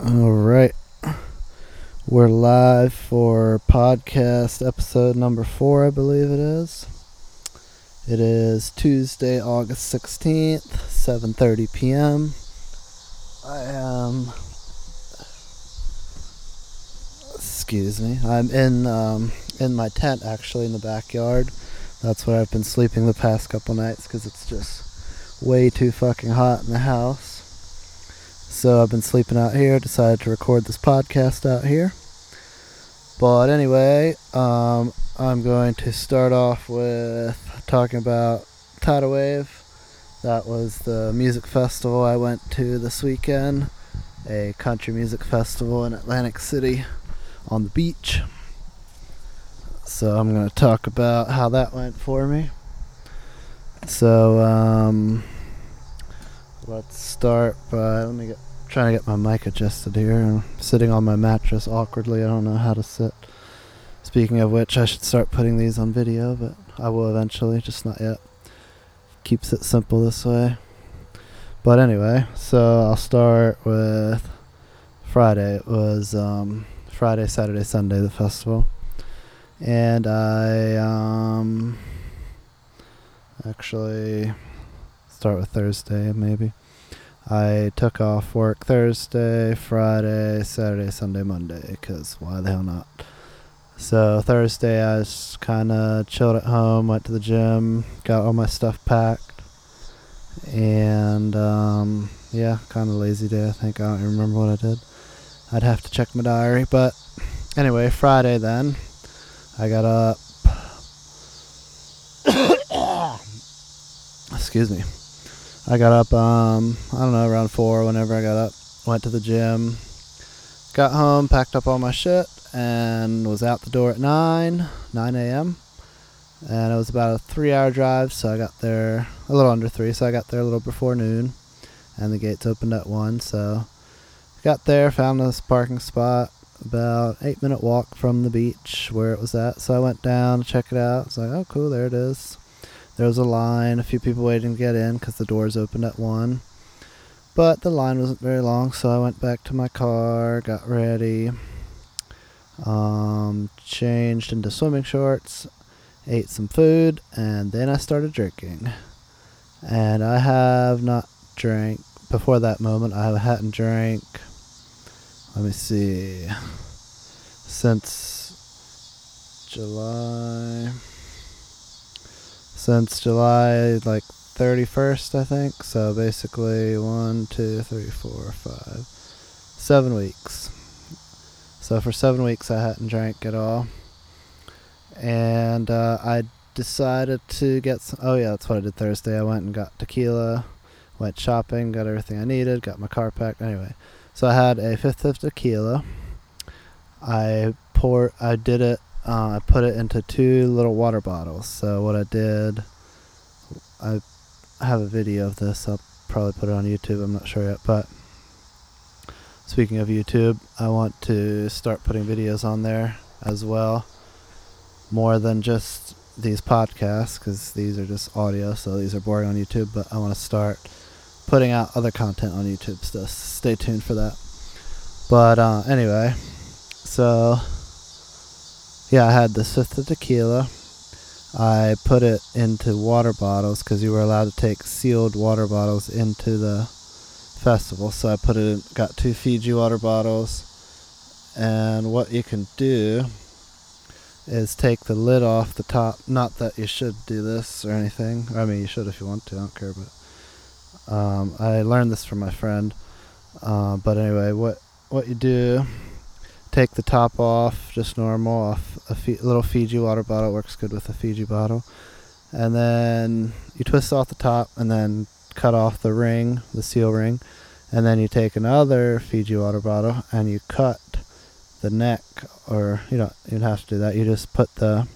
All right. We're live for podcast episode number four, I believe it is. It is Tuesday, August 16th, 7.30 p.m. I am... Excuse me. I'm in, um, in my tent, actually, in the backyard. That's where I've been sleeping the past couple nights because it's just way too fucking hot in the house. So I've been sleeping out here, decided to record this podcast out here. But anyway, um, I'm going to start off with talking about Tidal Wave. That was the music festival I went to this weekend, a country music festival in Atlantic City on the beach. So I'm going to talk about how that went for me. So, um, let's start by let me get trying to get my mic adjusted here. I'm sitting on my mattress awkwardly. I don't know how to sit. Speaking of which, I should start putting these on video, but I will eventually, just not yet. Keeps it simple this way. But anyway, so I'll start with Friday. It was um, Friday, Saturday, Sunday, the festival. And I um, actually start with Thursday, maybe. I took off work Thursday, Friday, Saturday, Sunday, Monday, because why the hell not? So Thursday I was kind of chilled at home, went to the gym, got all my stuff packed, and um, yeah, kind of lazy day. I think I don't even remember what I did. I'd have to check my diary, but anyway, Friday then, I got up. Excuse me. I got up, um, I don't know, around four. Whenever I got up, went to the gym, got home, packed up all my shit, and was out the door at nine, nine a.m. And it was about a three-hour drive, so I got there a little under three. So I got there a little before noon, and the gates opened at one. So got there, found this parking spot, about eight minute walk from the beach where it was at. So I went down to check it out. It's like, oh, cool, there it is. There was a line, a few people waiting to get in because the doors opened at 1. But the line wasn't very long, so I went back to my car, got ready, um, changed into swimming shorts, ate some food, and then I started drinking. And I have not drank before that moment. I hadn't drank. Let me see. Since July since July like 31st, I think. So basically, one, two, three, four, five, seven weeks. So for seven weeks, I hadn't drank at all, and uh, I decided to get. Some, oh yeah, that's what I did Thursday. I went and got tequila, went shopping, got everything I needed, got my car packed. Anyway, so I had a fifth of tequila. I pour. I did it uh, I put it into two little water bottles. So what I did, I have a video of this. I'll probably put it on YouTube. I'm not sure yet, but speaking of YouTube, I want to start putting videos on there as well, more than just these podcasts because these are just audio, so these are boring on YouTube. But I want to start putting out other content on YouTube. So stay tuned for that. But uh, anyway, so yeah, I had the of tequila. I put it into water bottles because you were allowed to take sealed water bottles into the festival. So I put it in, got two Fiji water bottles. And what you can do is take the lid off the top. Not that you should do this or anything. I mean, you should if you want to. I don't care. But um, I learned this from my friend. Uh, but anyway, what what you do take the top off, just normal, off a fi- little Fiji water bottle. Works good with a Fiji bottle. And then you twist off the top and then cut off the ring, the seal ring. And then you take another Fiji water bottle and you cut the neck, or you don't even have to do that. You just put the.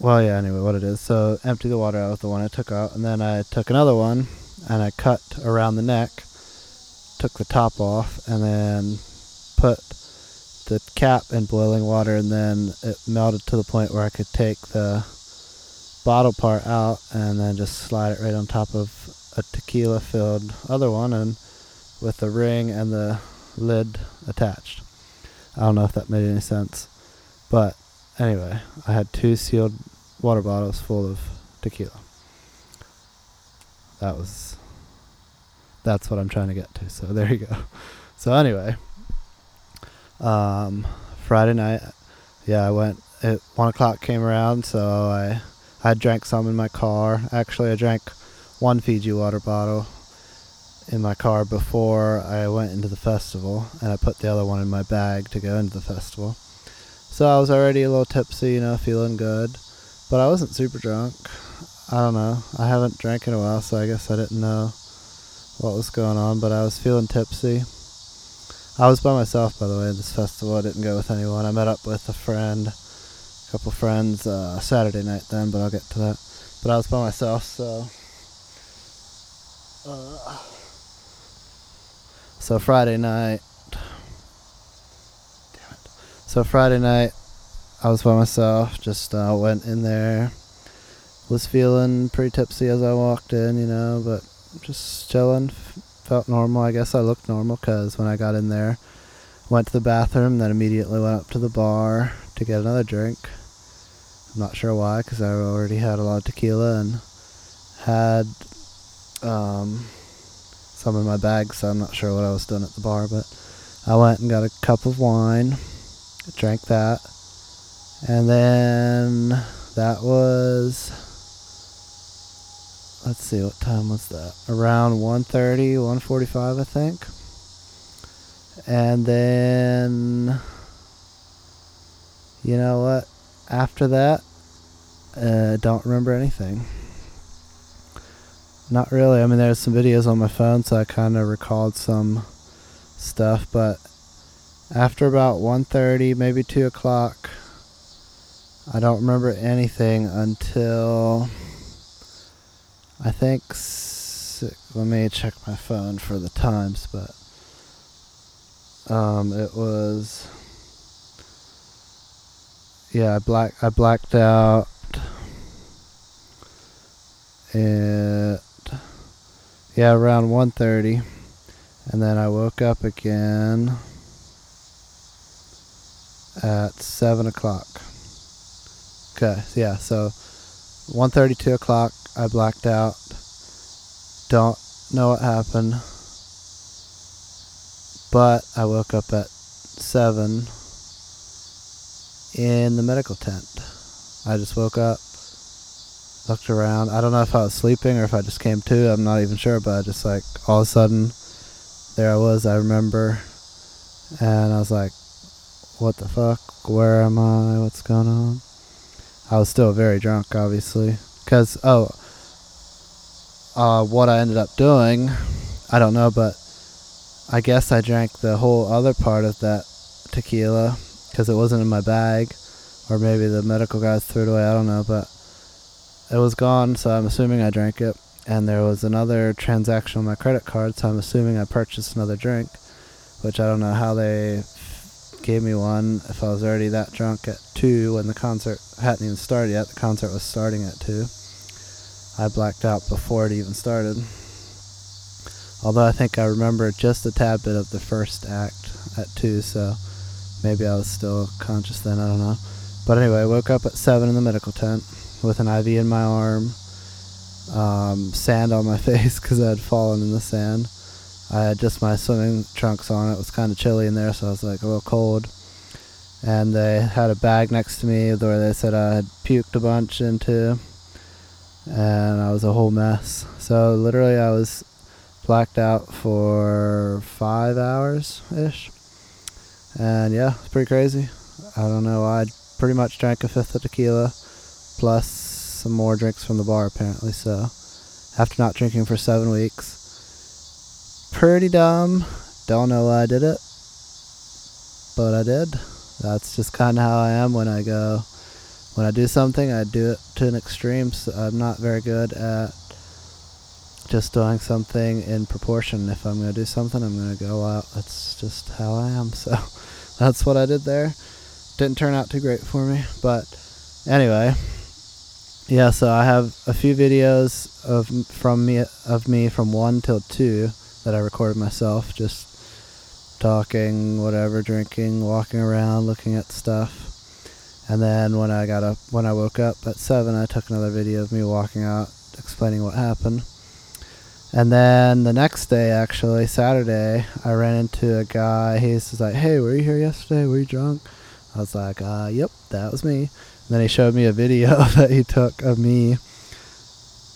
Well, yeah, anyway, what it is. So empty the water out with the one I took out. And then I took another one and I cut around the neck, took the top off, and then put the cap in boiling water and then it melted to the point where I could take the bottle part out and then just slide it right on top of a tequila filled other one and with the ring and the lid attached. I don't know if that made any sense. But anyway, I had two sealed water bottles full of tequila. That was that's what I'm trying to get to. So there you go. So anyway, um, Friday night, yeah, I went. At one o'clock came around, so I I drank some in my car. Actually, I drank one Fiji water bottle in my car before I went into the festival, and I put the other one in my bag to go into the festival. So I was already a little tipsy, you know, feeling good, but I wasn't super drunk. I don't know. I haven't drank in a while, so I guess I didn't know what was going on, but I was feeling tipsy. I was by myself, by the way, this festival. I didn't go with anyone. I met up with a friend, a couple friends, uh, Saturday night then, but I'll get to that. But I was by myself, so. Uh, so Friday night. Damn it. So Friday night, I was by myself. Just uh, went in there. Was feeling pretty tipsy as I walked in, you know, but just chilling. Felt normal. I guess I looked normal because when I got in there, went to the bathroom, then immediately went up to the bar to get another drink. I'm not sure why, because I already had a lot of tequila and had um, some in my bag, so I'm not sure what I was doing at the bar. But I went and got a cup of wine, drank that, and then that was let's see what time was that? Around 1.30 1.45 i think. And then you know what? After that uh, don't remember anything. Not really. I mean there's some videos on my phone so i kind of recalled some stuff but after about 1.30 maybe 2 o'clock i don't remember anything until I think. let me check my phone for the times, but um, it was. Yeah, I black I blacked out. It yeah around 1:30, and then I woke up again at seven o'clock. Okay, yeah, so 1:30, 2 o'clock. I blacked out. Don't know what happened. But I woke up at 7 in the medical tent. I just woke up, looked around. I don't know if I was sleeping or if I just came to. I'm not even sure, but I just like all of a sudden there I was. I remember. And I was like, what the fuck? Where am I? What's going on? I was still very drunk, obviously. Because, oh, uh, what I ended up doing, I don't know, but I guess I drank the whole other part of that tequila because it wasn't in my bag, or maybe the medical guys threw it away. I don't know, but it was gone, so I'm assuming I drank it. And there was another transaction on my credit card, so I'm assuming I purchased another drink, which I don't know how they gave me one if I was already that drunk at 2 when the concert hadn't even started yet. The concert was starting at 2. I blacked out before it even started. Although I think I remember just a tad bit of the first act at 2, so maybe I was still conscious then, I don't know. But anyway, I woke up at 7 in the medical tent with an IV in my arm, um, sand on my face because I had fallen in the sand. I had just my swimming trunks on. It was kind of chilly in there, so I was like a little cold. And they had a bag next to me where they said I had puked a bunch into and I was a whole mess. So literally, I was blacked out for five hours ish, and yeah, it's pretty crazy. I don't know. I pretty much drank a fifth of tequila, plus some more drinks from the bar apparently. So after not drinking for seven weeks, pretty dumb. Don't know why I did it, but I did. That's just kind of how I am when I go when I do something, I do it to an extreme. So I'm not very good at just doing something in proportion. If I'm going to do something, I'm going to go out. That's just how I am. So that's what I did there. Didn't turn out too great for me, but anyway, yeah. So I have a few videos of from me of me from one till two that I recorded myself, just talking, whatever, drinking, walking around, looking at stuff. And then when I got up, when I woke up at seven, I took another video of me walking out, explaining what happened. And then the next day, actually Saturday, I ran into a guy. He's like, "Hey, were you here yesterday? Were you drunk?" I was like, uh, "Yep, that was me." And then he showed me a video that he took of me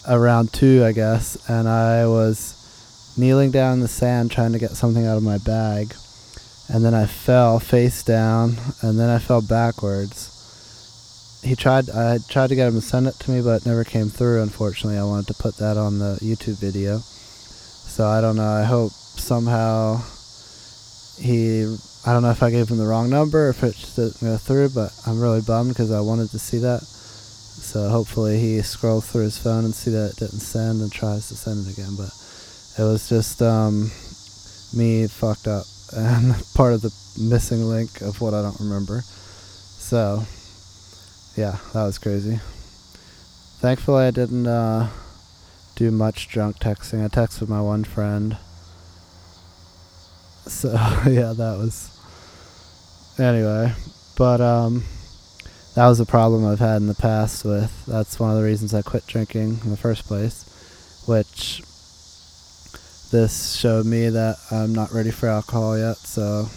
around two, I guess, and I was kneeling down in the sand trying to get something out of my bag, and then I fell face down, and then I fell backwards. He tried. I tried to get him to send it to me, but it never came through. Unfortunately, I wanted to put that on the YouTube video. So I don't know. I hope somehow he. I don't know if I gave him the wrong number, if it just didn't go through, but I'm really bummed because I wanted to see that. So hopefully he scrolls through his phone and see that it didn't send and tries to send it again. But it was just um, me fucked up and part of the missing link of what I don't remember. So yeah, that was crazy. Thankfully, I didn't uh, do much drunk texting. I texted my one friend. So yeah, that was. Anyway, but um, that was a problem I've had in the past with. That's one of the reasons I quit drinking in the first place, which this showed me that I'm not ready for alcohol yet. So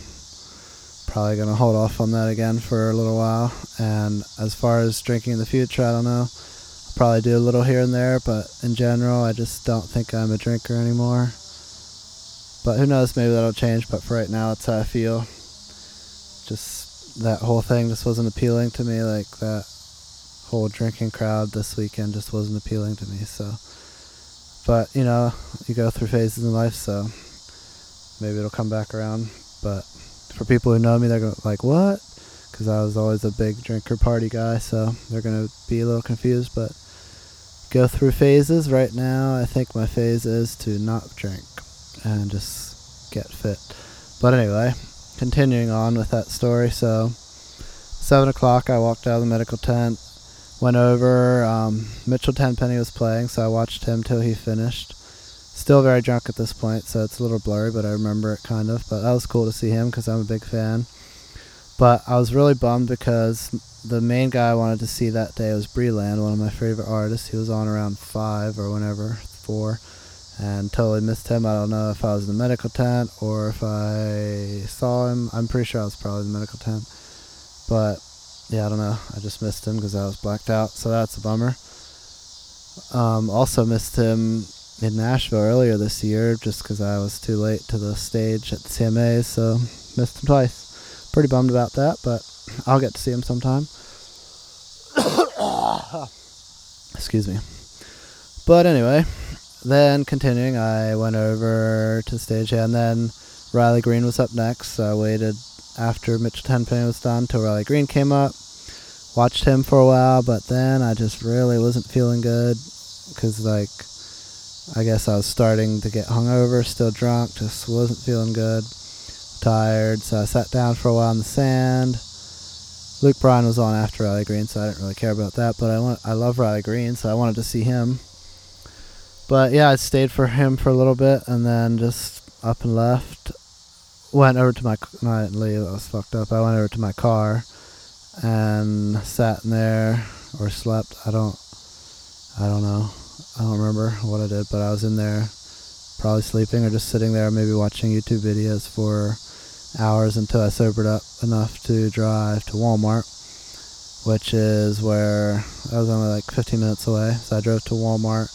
probably gonna hold off on that again for a little while. And as far as drinking in the future, I don't know. I'll probably do a little here and there, but in general, I just don't think I'm a drinker anymore. But who knows? Maybe that'll change. But for right now, that's how I feel. Just that whole thing just wasn't appealing to me. Like that whole drinking crowd this weekend just wasn't appealing to me. So, but you know, you go through phases in life, so maybe it'll come back around. But for people who know me, they're going like, "What?" Because I was always a big drinker party guy, so they're gonna be a little confused. But go through phases. Right now, I think my phase is to not drink and just get fit. But anyway, continuing on with that story. So, seven o'clock, I walked out of the medical tent, went over. Um, Mitchell Tenpenny was playing, so I watched him till he finished still very drunk at this point, so it's a little blurry, but I remember it kind of. But that was cool to see him because I'm a big fan. But I was really bummed because the main guy I wanted to see that day was Breland, one of my favorite artists. He was on around five or whenever, four, and totally missed him. I don't know if I was in the medical tent or if I saw him. I'm pretty sure I was probably in the medical tent. But yeah, I don't know. I just missed him because I was blacked out, so that's a bummer. Um, also missed him in Nashville earlier this year just because I was too late to the stage at the CMAs, so missed him twice. Pretty bummed about that, but I'll get to see him sometime. Excuse me. But anyway, then continuing, I went over to the stage, and then Riley Green was up next. So I waited after Mitchell Tenpenny was done till Riley Green came up. Watched him for a while, but then I just really wasn't feeling good because, like, I guess I was starting to get hungover, still drunk, just wasn't feeling good, tired. So I sat down for a while in the sand. Luke Bryan was on after Riley Green, so I didn't really care about that. But I want, I love Riley Green, so I wanted to see him. But yeah, I stayed for him for a little bit, and then just up and left. Went over to my, no, I didn't leave. I was fucked up. I went over to my car, and sat in there or slept. I don't, I don't know. I don't remember what I did, but I was in there probably sleeping or just sitting there, maybe watching YouTube videos for hours until I sobered up enough to drive to Walmart, which is where I was only like 15 minutes away. So I drove to Walmart.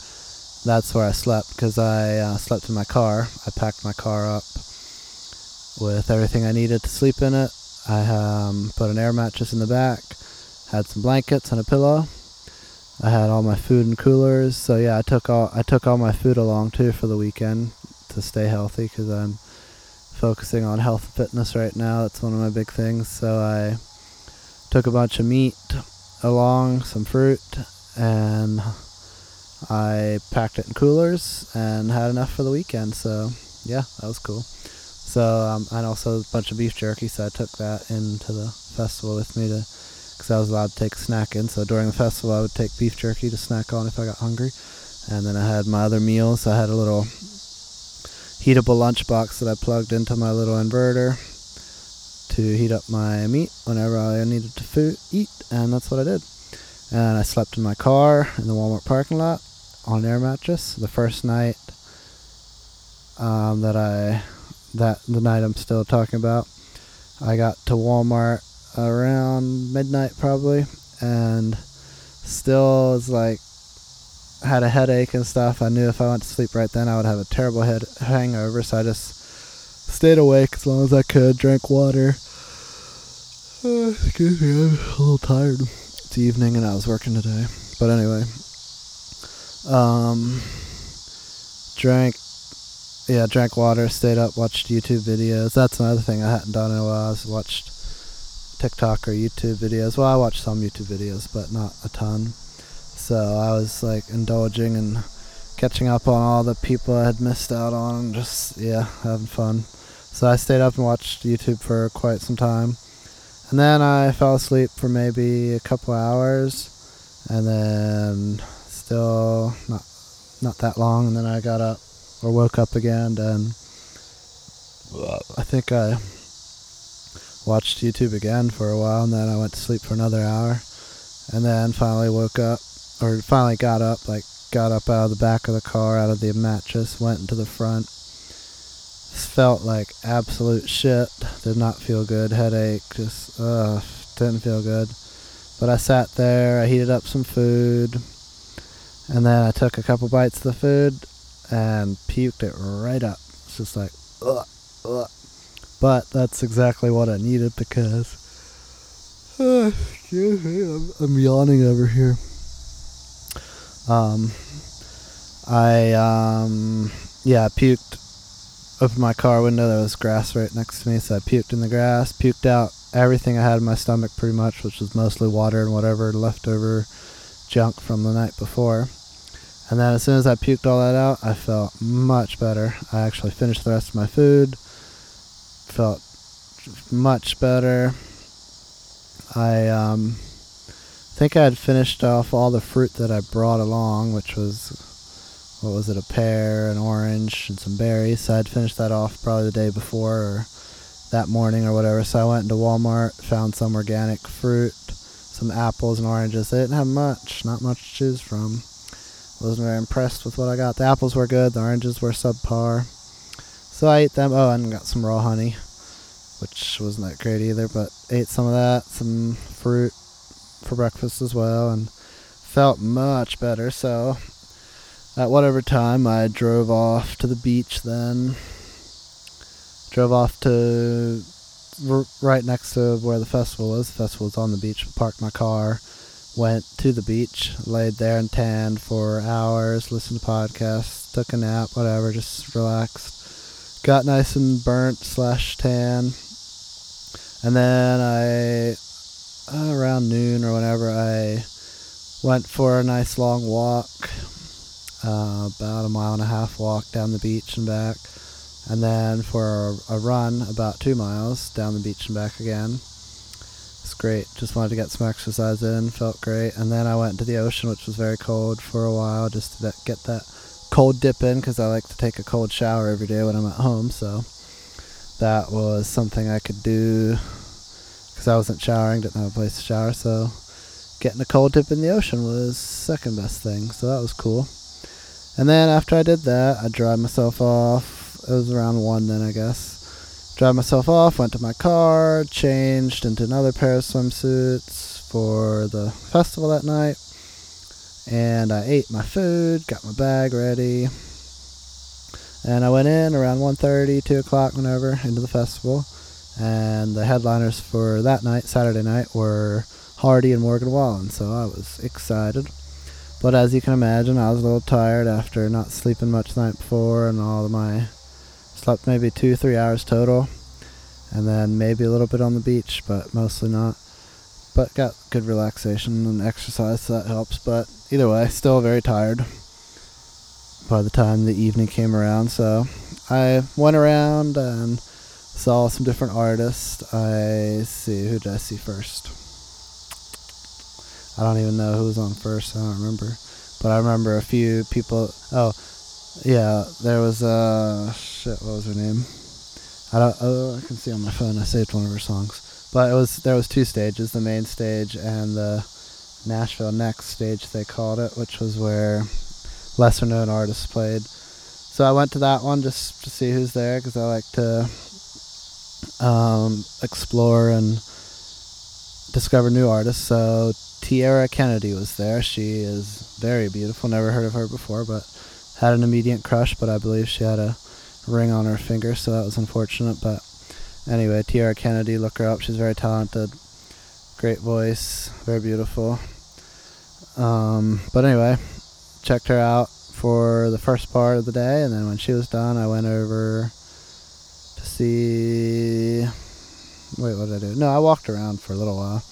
That's where I slept because I uh, slept in my car. I packed my car up with everything I needed to sleep in it. I um, put an air mattress in the back, had some blankets and a pillow I had all my food in coolers. So yeah, I took all I took all my food along too for the weekend to stay healthy because I'm focusing on health and fitness right now. That's one of my big things. So I took a bunch of meat along, some fruit, and I packed it in coolers and had enough for the weekend. So yeah, that was cool. So um, and also a bunch of beef jerky. So I took that into the festival with me to because I was allowed to take a snack in. So during the festival, I would take beef jerky to snack on if I got hungry. And then I had my other meals. I had a little heatable lunchbox that I plugged into my little inverter to heat up my meat whenever I needed to food, eat, and that's what I did. And I slept in my car in the Walmart parking lot on an air mattress. The first night um, that I that the night I'm still talking about, I got to Walmart around midnight probably, and still was like had a headache and stuff. I knew if I went to sleep right then, I would have a terrible head hangover. So I just stayed awake as long as I could. Drank water. Excuse me, I'm a little tired. It's evening and I was working today. But anyway, um, drank. Yeah, drank water, stayed up, watched YouTube videos. That's another thing I hadn't done in a while. I watched TikTok or YouTube videos. Well, I watched some YouTube videos, but not a ton. So I was like indulging and catching up on all the people I had missed out on just, yeah, having fun. So I stayed up and watched YouTube for quite some time. And then I fell asleep for maybe a couple hours and then still not not that long and then I got up or woke up again and I think I watched YouTube again for a while, and then I went to sleep for another hour, and then finally woke up, or finally got up, like got up out of the back of the car, out of the mattress, went into the front. Just Felt like absolute shit. Did not feel good. Headache. Just uh, didn't feel good. But I sat there. I heated up some food, and then I took a couple bites of the food and puked it right up. It's just like ugh, ugh. But that's exactly what I needed because. Uh, excuse me, I'm, I'm yawning over here. Um, I, um, yeah, puked. Opened my car window, there was grass right next to me, so I puked in the grass, puked out everything I had in my stomach pretty much, which was mostly water and whatever leftover junk from the night before. And then as soon as I puked all that out, I felt much better. I actually finished the rest of my food felt much better. I um, think I had finished off all the fruit that I brought along, which was what was it, a pear, an orange, and some berries. So I'd finished that off probably the day before or that morning or whatever. So I went into Walmart, found some organic fruit, some apples and oranges. They didn't have much, not much to choose from. Wasn't very impressed with what I got. The apples were good, the oranges were subpar. So I ate them. Oh, and got some raw honey, which wasn't that great either, but ate some of that, some fruit for breakfast as well, and felt much better. So at whatever time, I drove off to the beach then. Drove off to right next to where the festival was. The festival was on the beach. Parked my car, went to the beach, laid there and tanned for hours, listened to podcasts, took a nap, whatever, just relaxed got nice and burnt slash tan. And then I, uh, around noon or whenever, I went for a nice long walk, uh, about a mile and a half walk down the beach and back. And then for a, a run, about two miles down the beach and back again. It's great. Just wanted to get some exercise in. Felt great. And then I went to the ocean, which was very cold for a while, just to get that cold dip in because I like to take a cold shower every day when I'm at home. So that was something I could do because I wasn't showering, didn't have a place to shower. So getting a cold dip in the ocean was second best thing. So that was cool. And then after I did that, I dried myself off. It was around one then, I guess. Dried myself off, went to my car, changed into another pair of swimsuits for the festival that night and I ate my food, got my bag ready, and I went in around 1.30, 2 o'clock, whenever, into the festival. And the headliners for that night, Saturday night, were Hardy and Morgan Wallen, so I was excited. But as you can imagine, I was a little tired after not sleeping much the night before, and all of my slept maybe two, three hours total, and then maybe a little bit on the beach, but mostly not but got good relaxation and exercise, so that helps. But either way, still very tired by the time the evening came around. So I went around and saw some different artists. I see who did I see first? I don't even know who was on first. I don't remember, but I remember a few people. Oh, yeah, there was a. Uh, shit, what was her name? I don't. Oh, I can see on my phone. I saved one of her songs, but it was there was two stages: the main stage and the Nashville Next stage they called it, which was where lesser known artists played. So I went to that one just to see who's there because I like to um, explore and discover new artists. So Tierra Kennedy was there. She is very beautiful. Never heard of her before, but had an immediate crush. But I believe she had a ring on her finger, so that was unfortunate. But anyway, Tierra Kennedy, look her up. She's very talented, great voice, very beautiful. Um, but anyway, checked her out for the first part of the day, and then when she was done, I went over to see. Wait, what did I do? No, I walked around for a little while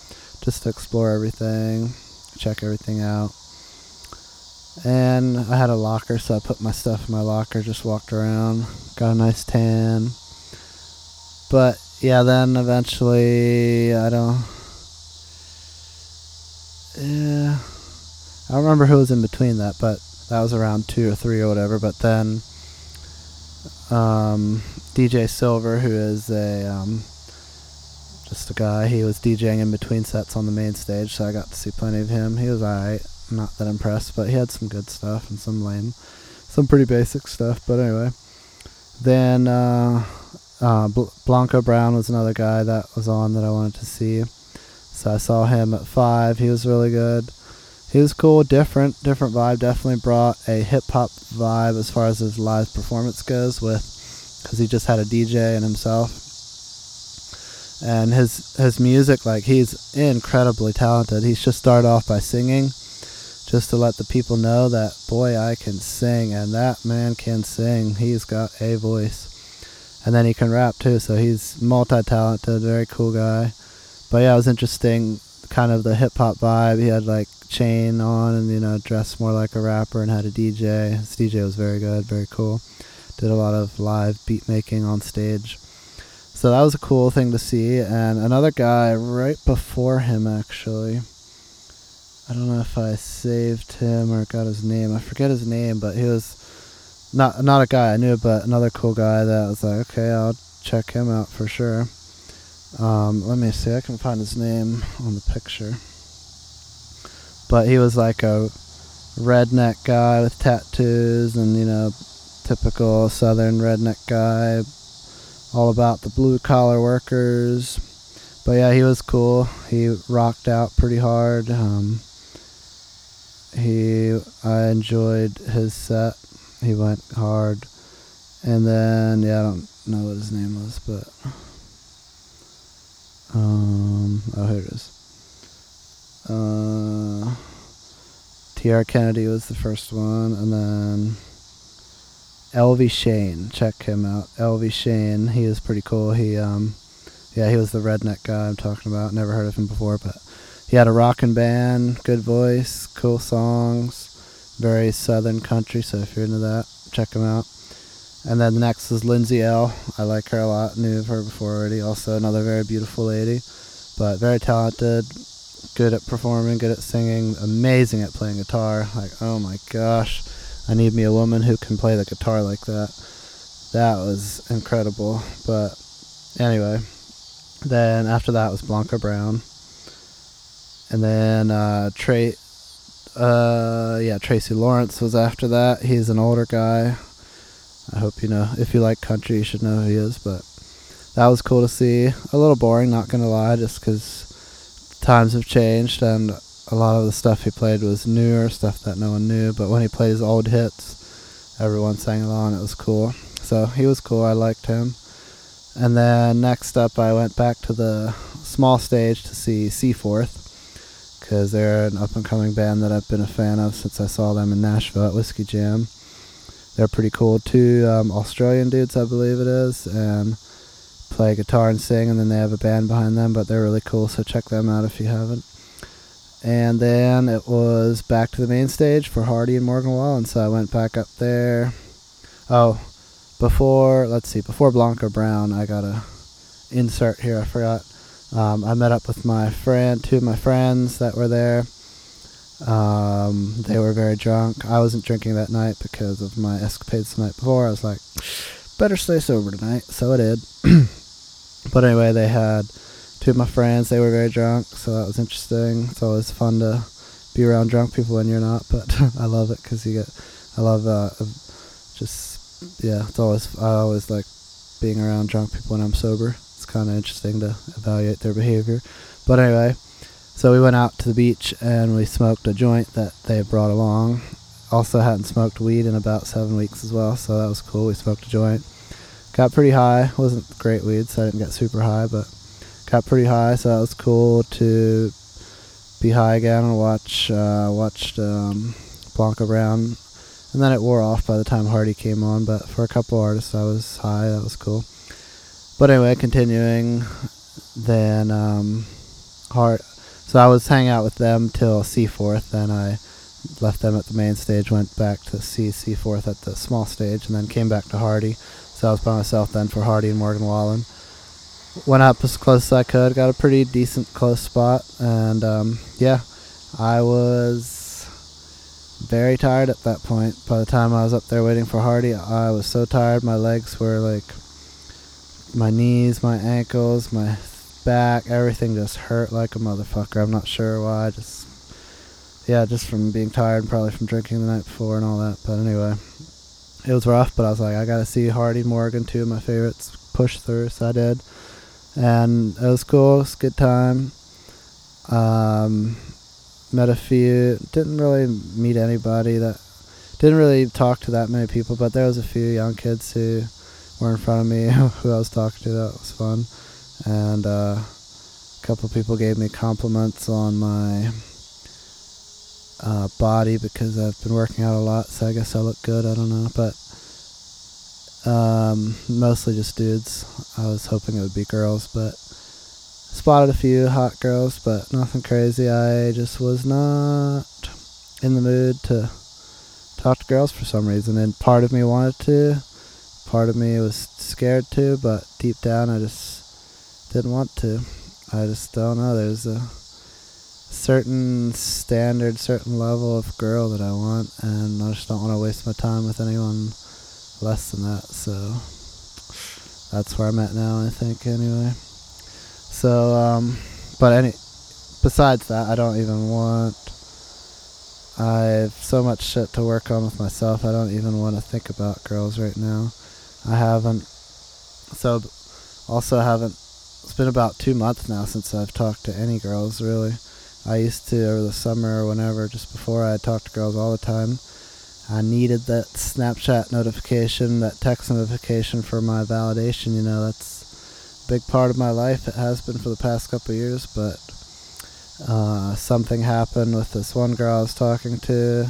just to explore everything, check everything out. And I had a locker, so I put my stuff in my locker, just walked around, got a nice tan. But yeah, then eventually, I don't. Yeah. I don't remember who was in between that, but that was around two or three or whatever. But then um, DJ Silver, who is a um, just a guy, he was DJing in between sets on the main stage, so I got to see plenty of him. He was alright not that impressed, but he had some good stuff and some lame, some pretty basic stuff. But anyway, then uh, uh, Bl- Blanco Brown was another guy that was on that I wanted to see. So I saw him at five. He was really good. He was cool, different, different vibe. Definitely brought a hip hop vibe as far as his live performance goes, with because he just had a DJ and himself. And his his music, like he's incredibly talented. He's just started off by singing just to let the people know that boy I can sing and that man can sing. He's got a voice. And then he can rap too, so he's multi talented, very cool guy. But yeah, it was interesting kind of the hip hop vibe. He had like chain on and you know, dressed more like a rapper and had a DJ. His DJ was very good, very cool. Did a lot of live beat making on stage. So that was a cool thing to see. And another guy right before him actually I don't know if I saved him or got his name. I forget his name, but he was not not a guy I knew, but another cool guy that was like, okay, I'll check him out for sure. Um, let me see, I can find his name on the picture. But he was like a redneck guy with tattoos and you know, typical southern redneck guy, all about the blue collar workers. But yeah, he was cool. He rocked out pretty hard. Um, he I enjoyed his set. He went hard, and then yeah, I don't know what his name was, but um oh here it is. Uh, Tierra Kennedy was the first one, and then Elvie Shane. Check him out. Elvie Shane. He is pretty cool. He um yeah he was the redneck guy I'm talking about. Never heard of him before, but he had a rocking band, good voice, cool songs, very southern country. So if you're into that, check them out. And then the next is Lindsay Ell. I like her a lot. Knew of her before already. Also another very beautiful lady, but very talented, good at performing, good at singing, amazing at playing guitar. Like oh my gosh, I need me a woman who can play the guitar like that. That was incredible. But anyway, then after that was Blanco Brown and then uh, Trey, uh, yeah, Tracy Lawrence was after that. He's an older guy. I hope you know. If you like country, you should know who he is. But that was cool to see. A little boring, not gonna lie, just because times have changed and a lot of the stuff he played was newer stuff that no one knew. But when he played his old hits, everyone sang along. It was cool. So he was cool. I liked him. And then next up, I went back to the small stage to see Seaforth because they're an up and coming band that I've been a fan of since I saw them in Nashville at Whiskey Jam. They're pretty cool. Two um, Australian dudes, I believe it is, and play guitar and sing, and then they have a band behind them, but they're really cool, so check them out if you haven't. And then it was back to the main stage for Hardy and Morgan Wallen, so I went back up there. Oh, before, let's see, before Blanco Brown, I got a insert here, I forgot. Um, I met up with my friend, two of my friends that were there. Um, they were very drunk. I wasn't drinking that night because of my escapades the night before. I was like, better stay sober tonight. So I did. but anyway, they had two of my friends. They were very drunk, so that was interesting. It's always fun to be around drunk people when you're not, but I love it because you get. I love uh, just yeah. It's always I always like being around drunk people when I'm sober. Kind of interesting to evaluate their behavior. But anyway, so we went out to the beach and we smoked a joint that they brought along. Also hadn't smoked weed in about seven weeks as well, so that was cool. We smoked a joint. Got pretty high. wasn't great weed, so I didn't get super high, but got pretty high. So that was cool to be high again and watch uh, watched um, Blanco Brown, and then it wore off by the time Hardy came on. But for a couple artists, I was high. That was cool. But anyway, continuing, then um, Hard. So I was hanging out with them till Seaforth, Then I left them at the main stage, went back to see Seaforth at the small stage, and then came back to Hardy. So I was by myself then for Hardy and Morgan Wallen. Went up as close as I could, got a pretty decent close spot, and um, yeah, I was very tired at that point. By the time I was up there waiting for Hardy, I was so tired. My legs were like my knees, my ankles, my back, everything just hurt like a motherfucker. I'm not sure why. Just yeah, just from being tired and probably from drinking the night before and all that. But anyway, it was rough. But I was like, I gotta see Hardy Morgan, two of my favorites, push through. So I did, and it was cool. It was good time. Um, met a few. Didn't really meet anybody that. Didn't really talk to that many people, but there was a few young kids who were in front of me who I was talking to. That was fun, and uh, a couple people gave me compliments on my uh, body because I've been working out a lot, so I guess I look good. I don't know, but um, mostly just dudes. I was hoping it would be girls, but spotted a few hot girls, but nothing crazy. I just was not in the mood to talk to girls for some reason, and part of me wanted to, part of me was scared to, but deep down I just didn't want to. I just don't know. There's a certain standard, certain level of girl that I want, and I just don't want to waste my time with anyone less than that. So that's where I'm at now, I think, anyway. So, um, but any, besides that, I don't even want. I have so much shit to work on with myself. I don't even want to think about girls right now. I haven't. So, also haven't. It's been about two months now since I've talked to any girls, really. I used to over the summer or whenever, just before I talked to girls all the time. I needed that Snapchat notification, that text notification for my validation. You know, that's a big part of my life. It has been for the past couple years, but uh, something happened with this one girl I was talking to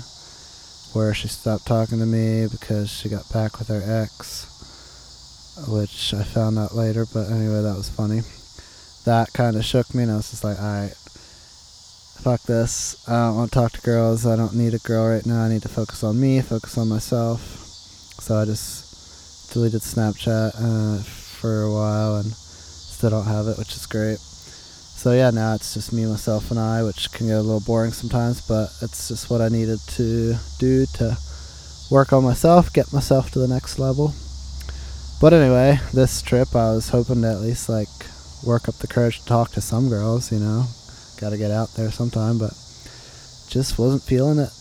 where she stopped talking to me because she got back with her ex, which I found out later, but anyway, that was funny. That kind of shook me, and I was just like, alright, fuck this. I don't want to talk to girls. I don't need a girl right now. I need to focus on me, focus on myself. So I just deleted Snapchat uh, for a while and still don't have it, which is great. So yeah, now it's just me, myself, and I, which can get a little boring sometimes, but it's just what I needed to do to work on myself, get myself to the next level. But anyway, this trip I was hoping to at least like work up the courage to talk to some girls, you know. Got to get out there sometime, but just wasn't feeling it.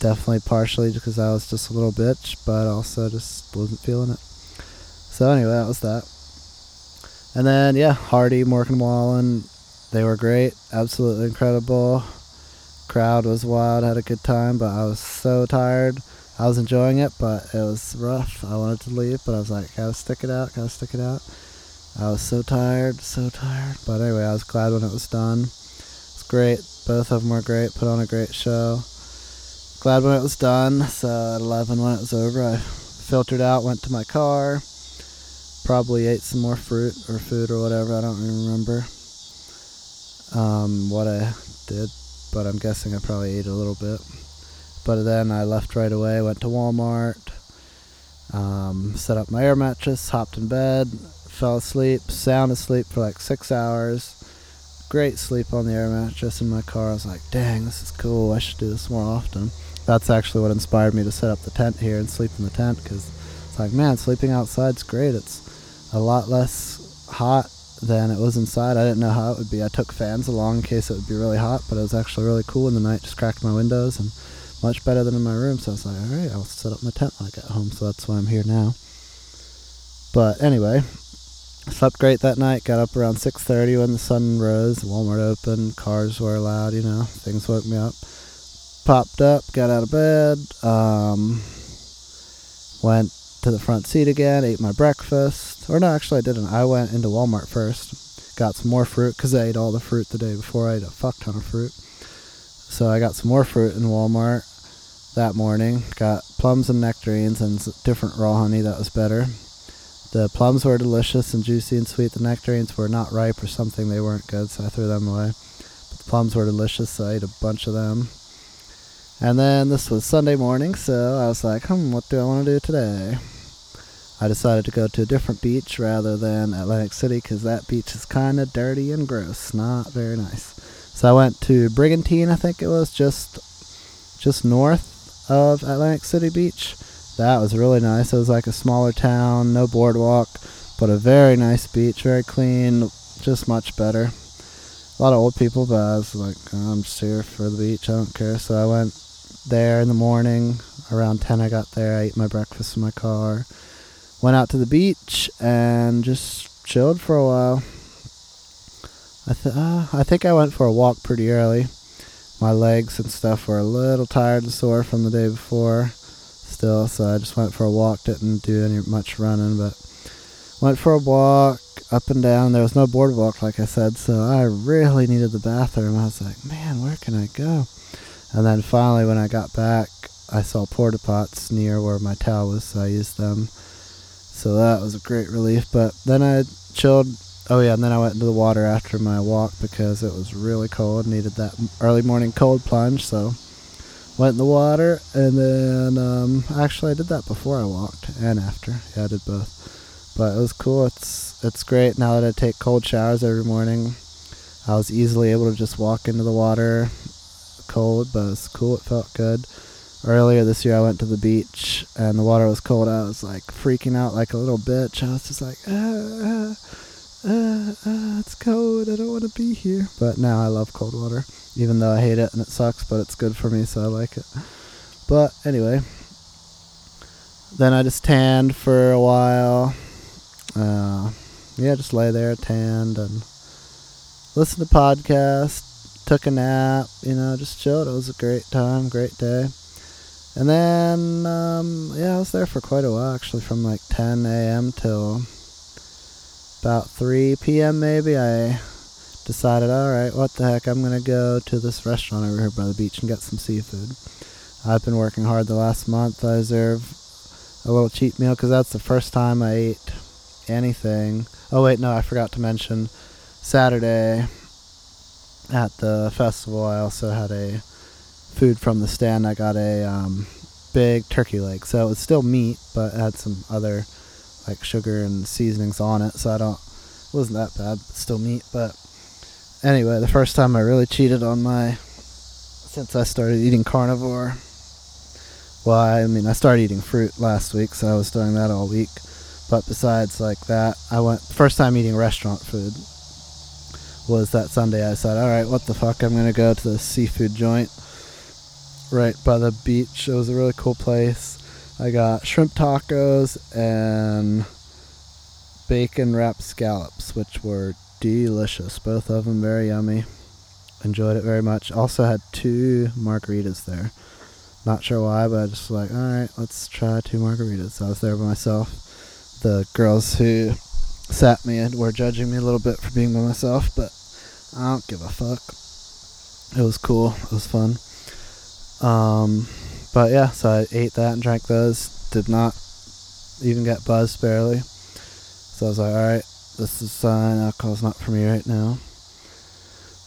Definitely partially because I was just a little bitch, but also just wasn't feeling it. So anyway, that was that. And then yeah, Hardy, Morgan Wallen, they were great, absolutely incredible. Crowd was wild, had a good time, but I was so tired. I was enjoying it, but it was rough. I wanted to leave, but I was like, gotta stick it out, gotta stick it out. I was so tired, so tired. But anyway, I was glad when it was done. It's great. Both of them were great. Put on a great show. Glad when it was done. So at 11 when it was over, I filtered out, went to my car, probably ate some more fruit or food or whatever. I don't remember um, what I did, but I'm guessing I probably ate a little bit. But then I left right away, went to Walmart, um, set up my air mattress, hopped in bed, fell asleep, sound asleep for like six hours. Great sleep on the air mattress in my car. I was like, dang, this is cool. I should do this more often. That's actually what inspired me to set up the tent here and sleep in the tent because It's like, man, sleeping outside's great. It's a lot less hot than it was inside. I didn't know how it would be. I took fans along in case it would be really hot, but it was actually really cool in the night. Just cracked my windows and much better than in my room. So I was like, all right, I'll set up my tent when I get home. So that's why I'm here now. But anyway, slept great that night. Got up around 6:30 when the sun rose. Walmart opened. Cars were loud. You know, things woke me up. Popped up. Got out of bed. Um, went to the front seat again. Ate my breakfast. Or no, actually I didn't. I went into Walmart first. Got some more fruit because I ate all the fruit the day before. I ate a fuck ton of fruit. So I got some more fruit in Walmart that morning. Got plums and nectarines and different raw honey that was better. The plums were delicious and juicy and sweet. The nectarines were not ripe or something. They weren't good, so I threw them away. But the plums were delicious, so I ate a bunch of them. And then this was Sunday morning, so I was like, hmm, what do I want to do today? I decided to go to a different beach rather than Atlantic City because that beach is kind of dirty and gross, not very nice. So I went to Brigantine, I think it was, just just north of Atlantic City Beach that was really nice. It was like a smaller town, no boardwalk, but a very nice beach, very clean, just much better. A lot of old people, but I was like, oh, I'm just here for the beach. I don't care. So I went there in the morning. Around 10, I got there. I ate my breakfast in my car. Went out to the beach and just chilled for a while. I, th- uh, I think I went for a walk pretty early. My legs and stuff were a little tired and sore from the day before still, so I just went for a walk. Didn't do any much running, but went for a walk up and down. There was no boardwalk, like I said, so I really needed the bathroom. I was like, man, where can I go? And then finally, when I got back, I saw porta pots near where my towel was, so I used them. So that was a great relief. But then I chilled. Oh yeah, and then I went into the water after my walk because it was really cold. Needed that early morning cold plunge, so went in the water, and then um, actually I did that before I walked and after. Yeah, I did both. But it was cool. It's it's great now that I take cold showers every morning. I was easily able to just walk into the water cold, but it's cool. It felt good. Earlier this year, I went to the beach and the water was cold. I was like freaking out like a little bitch. I was just like, ah, ah, ah, ah it's cold. I don't want to be here. But now I love cold water even though I hate it and it sucks, but it's good for me, so I like it. But anyway, then I just tanned for a while. Uh, yeah, just lay there, tanned, and listened to podcast, took a nap, you know, just chilled. It was a great time, great day. And then, um, yeah, I was there for quite a while, actually, from like 10 a.m. till about 3 p.m. maybe. I decided, all right, what the heck, I'm going to go to this restaurant over here by the beach and get some seafood. I've been working hard the last month. I deserve a little cheap meal because that's the first time I ate anything. Oh, wait, no, I forgot to mention Saturday at the festival, I also had a food from the stand. I got a um, big turkey leg. So it was still meat, but it had some other like sugar and seasonings on it. So I don't, wasn't that bad, still meat. But anyway, the first time I really cheated on my since I started eating carnivore. Well, I mean, I started eating fruit last week, so I was doing that all week. But besides like that, I went first time eating restaurant food was that Sunday. I said, "All right, what the fuck? I'm gonna go to the seafood joint right by the beach. It was a really cool place. I got shrimp tacos and bacon wrapped scallops, which were delicious. Both of them very yummy. Enjoyed it very much. Also had two margaritas there. Not sure why, but I just like, all right, let's try two margaritas. So I was there by myself. The girls who sat me and were judging me a little bit for being by myself, but I don't give a fuck. It was cool. It was fun. Um, but yeah, so I ate that and drank those. Did not even get buzzed barely. So I was like, all right, this is sign alcohol's not for me right now.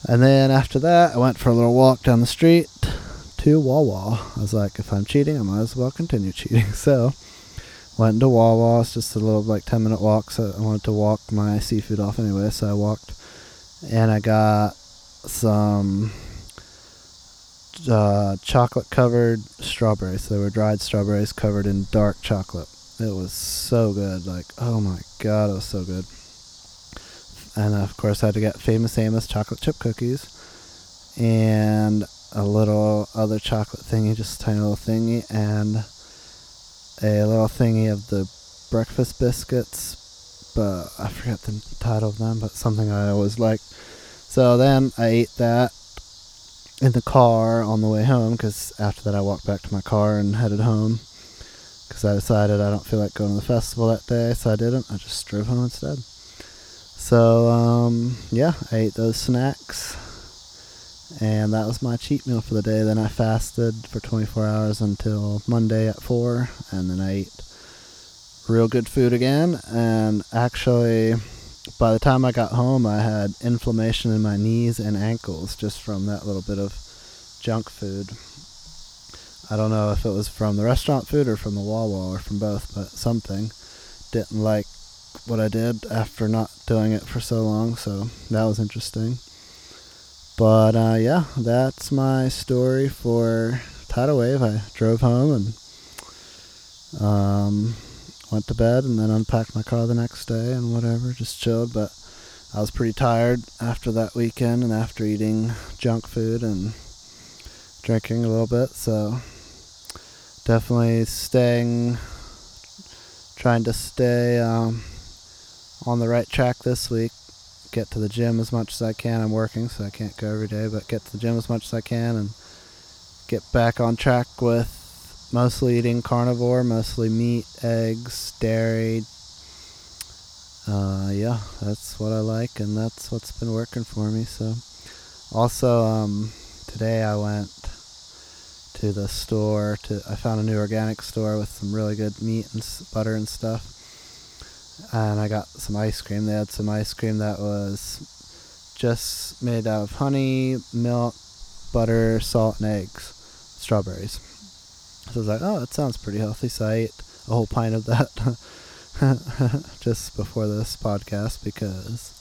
And then after that, I went for a little walk down the street to Wawa. I was like, if I'm cheating, I might as well continue cheating. So went into Wawa. It's just a little like 10 minute walk. So I wanted to walk my seafood off anyway. So I walked and I got some uh, chocolate covered strawberries. So they were dried strawberries covered in dark chocolate. It was so good. Like, oh my god, it was so good. And of course, I had to get Famous Amos chocolate chip cookies and a little other chocolate thingy, just a tiny little thingy, and a little thingy of the breakfast biscuits, but I forget the title of them, but something I always liked. So then I ate that in the car on the way home because after that I walked back to my car and headed home because I decided I don't feel like going to the festival that day, so I didn't. I just drove home instead. So um, yeah, I ate those snacks, and that was my cheat meal for the day. Then I fasted for 24 hours until Monday at four, and then I ate real good food again. And actually, by the time I got home, I had inflammation in my knees and ankles just from that little bit of junk food. I don't know if it was from the restaurant food or from the Wawa or from both, but something. Didn't like what I did after not doing it for so long, so that was interesting. But uh, yeah, that's my story for tidal wave. I drove home and um, went to bed and then unpacked my car the next day and whatever, just chilled. But I was pretty tired after that weekend and after eating junk food and drinking a little bit, so definitely staying, trying to stay um, on the right track this week. Get to the gym as much as I can. I'm working, so I can't go every day, but get to the gym as much as I can and get back on track with mostly eating carnivore, mostly meat, eggs, dairy. Uh, yeah, that's what I like, and that's what's been working for me. So, also um, today I went to the store to I found a new organic store with some really good meat and butter and stuff. And I got some ice cream. They had some ice cream that was just made out of honey, milk, butter, salt, and eggs, strawberries. So I was like, oh, that sounds pretty healthy. So I ate a whole pint of that just before this podcast because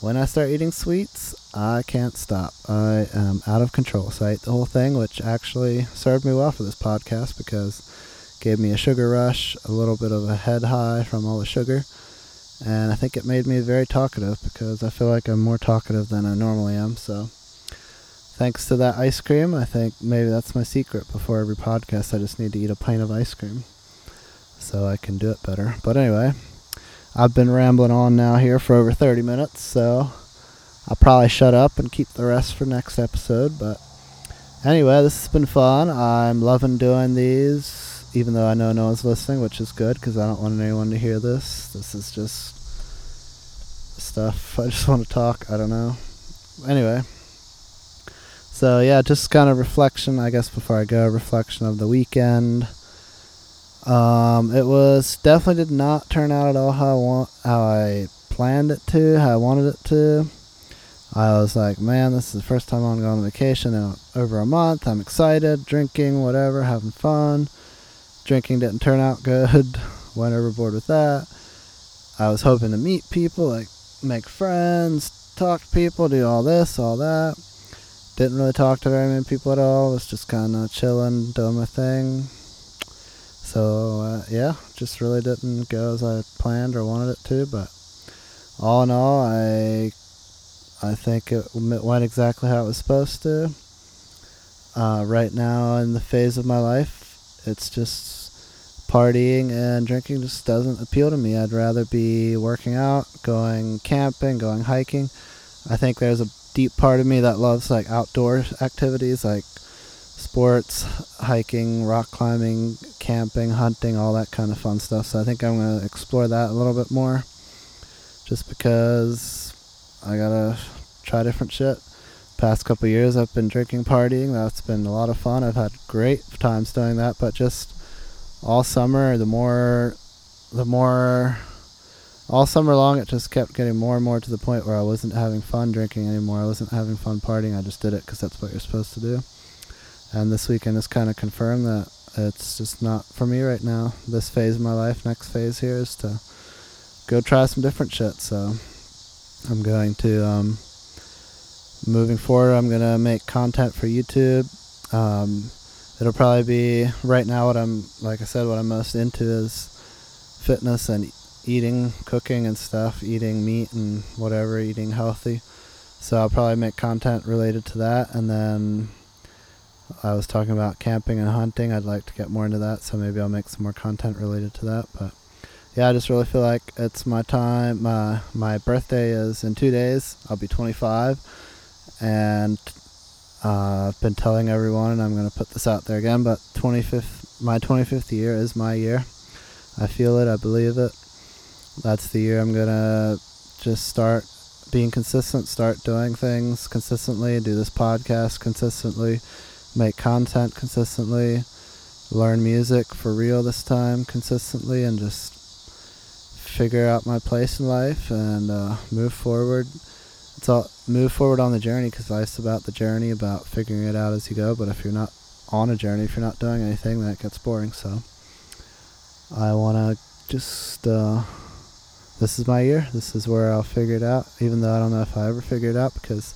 when I start eating sweets, I can't stop. I am out of control. So I ate the whole thing, which actually served me well for this podcast because gave me a sugar rush, a little bit of a head high from all the sugar. And I think it made me very talkative because I feel like I'm more talkative than I normally am. So thanks to that ice cream, I think maybe that's my secret. Before every podcast, I just need to eat a pint of ice cream so I can do it better. But anyway, I've been rambling on now here for over 30 minutes, so I'll probably shut up and keep the rest for next episode. But anyway, this has been fun. I'm loving doing these, even though I know no one's listening, which is good because I don't want anyone to hear this. This is just stuff. I just want to talk. I don't know. Anyway. So yeah, just kind of reflection, I guess, before I go, reflection of the weekend. Um, it was definitely did not turn out at all how I want, how I planned it to, how I wanted it to. I was like, man, this is the first time I'm going on vacation in over a month. I'm excited, drinking, whatever, having fun. Drinking didn't turn out good. Went overboard with that. I was hoping to meet people, like make friends, talk to people, do all this, all that. Didn't really talk to very many people at all. Was just kind of chilling, doing my thing. So uh, yeah, just really didn't go as I planned or wanted it to. But all in all, I I think it went exactly how it was supposed to. Uh, right now, in the phase of my life, it's just partying and drinking just doesn't appeal to me. I'd rather be working out, going camping, going hiking. I think there's a deep part of me that loves like outdoor activities like sports, hiking, rock climbing, camping, hunting, all that kind of fun stuff. So I think I'm going to explore that a little bit more just because I got to try different shit. Past couple years I've been drinking, partying. That's been a lot of fun. I've had great times doing that, but just all summer, the more the more all summer long it just kept getting more and more to the point where I wasn't having fun drinking anymore. I wasn't having fun partying. I just did it because that's what you're supposed to do. And this weekend has kind of confirmed that it's just not for me right now. This phase of my life, next phase here is to go try some different shit. So I'm going to, um, moving forward, I'm going to make content for YouTube. Um, it'll probably be right now what I'm, like I said, what I'm most into is fitness and eating, cooking and stuff, eating meat and whatever, eating healthy. So I'll probably make content related to that. And then I was talking about camping and hunting. I'd like to get more into that, so maybe I'll make some more content related to that. But yeah, I just really feel like it's my time. My my birthday is in two days. I'll be 25, and uh, I've been telling everyone, and I'm gonna put this out there again. But 25th, my 25th year is my year. I feel it. I believe it. That's the year I'm gonna just start being consistent, start doing things consistently, do this podcast consistently, make content consistently, learn music for real this time consistently, and just figure out my place in life and uh, move forward. It's all move forward on the journey because life's about the journey, about figuring it out as you go. But if you're not on a journey, if you're not doing anything, that gets boring. So I want to just. Uh, this is my year. This is where I'll figure it out, even though I don't know if I ever figure it out because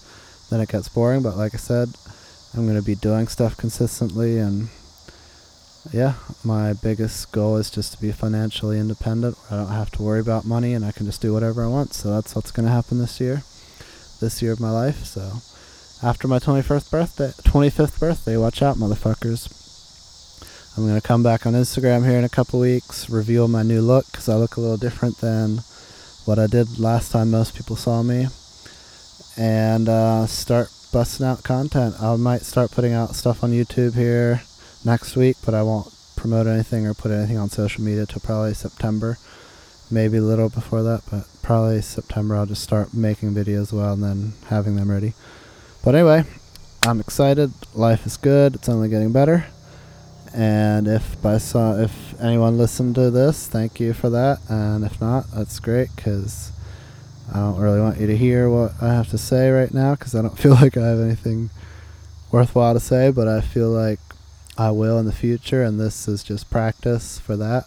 then it gets boring. But like I said, I'm going to be doing stuff consistently. And yeah, my biggest goal is just to be financially independent. I don't have to worry about money and I can just do whatever I want. So that's what's going to happen this year, this year of my life. So after my 21st birthday, 25th birthday, watch out, motherfuckers. I'm going to come back on Instagram here in a couple weeks, reveal my new look because I look a little different than what I did last time most people saw me, and uh, start busting out content. I might start putting out stuff on YouTube here next week, but I won't promote anything or put anything on social media till probably September. Maybe a little before that, but probably September I'll just start making videos well and then having them ready. But anyway, I'm excited. Life is good. It's only getting better. And if by so, if anyone listened to this, thank you for that. And if not, that's great because I don't really want you to hear what I have to say right now because I don't feel like I have anything worthwhile to say. But I feel like I will in the future, and this is just practice for that,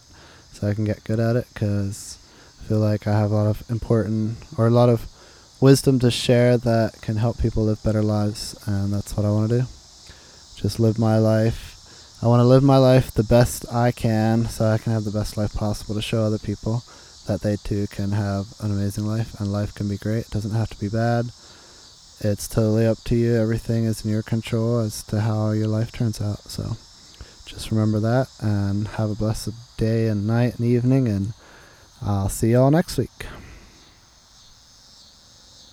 so I can get good at it. Because I feel like I have a lot of important or a lot of wisdom to share that can help people live better lives, and that's what I want to do. Just live my life I want to live my life the best I can so I can have the best life possible to show other people that they too can have an amazing life and life can be great. It doesn't have to be bad. It's totally up to you. Everything is in your control as to how your life turns out. So just remember that and have a blessed day and night and evening and I'll see y'all next week.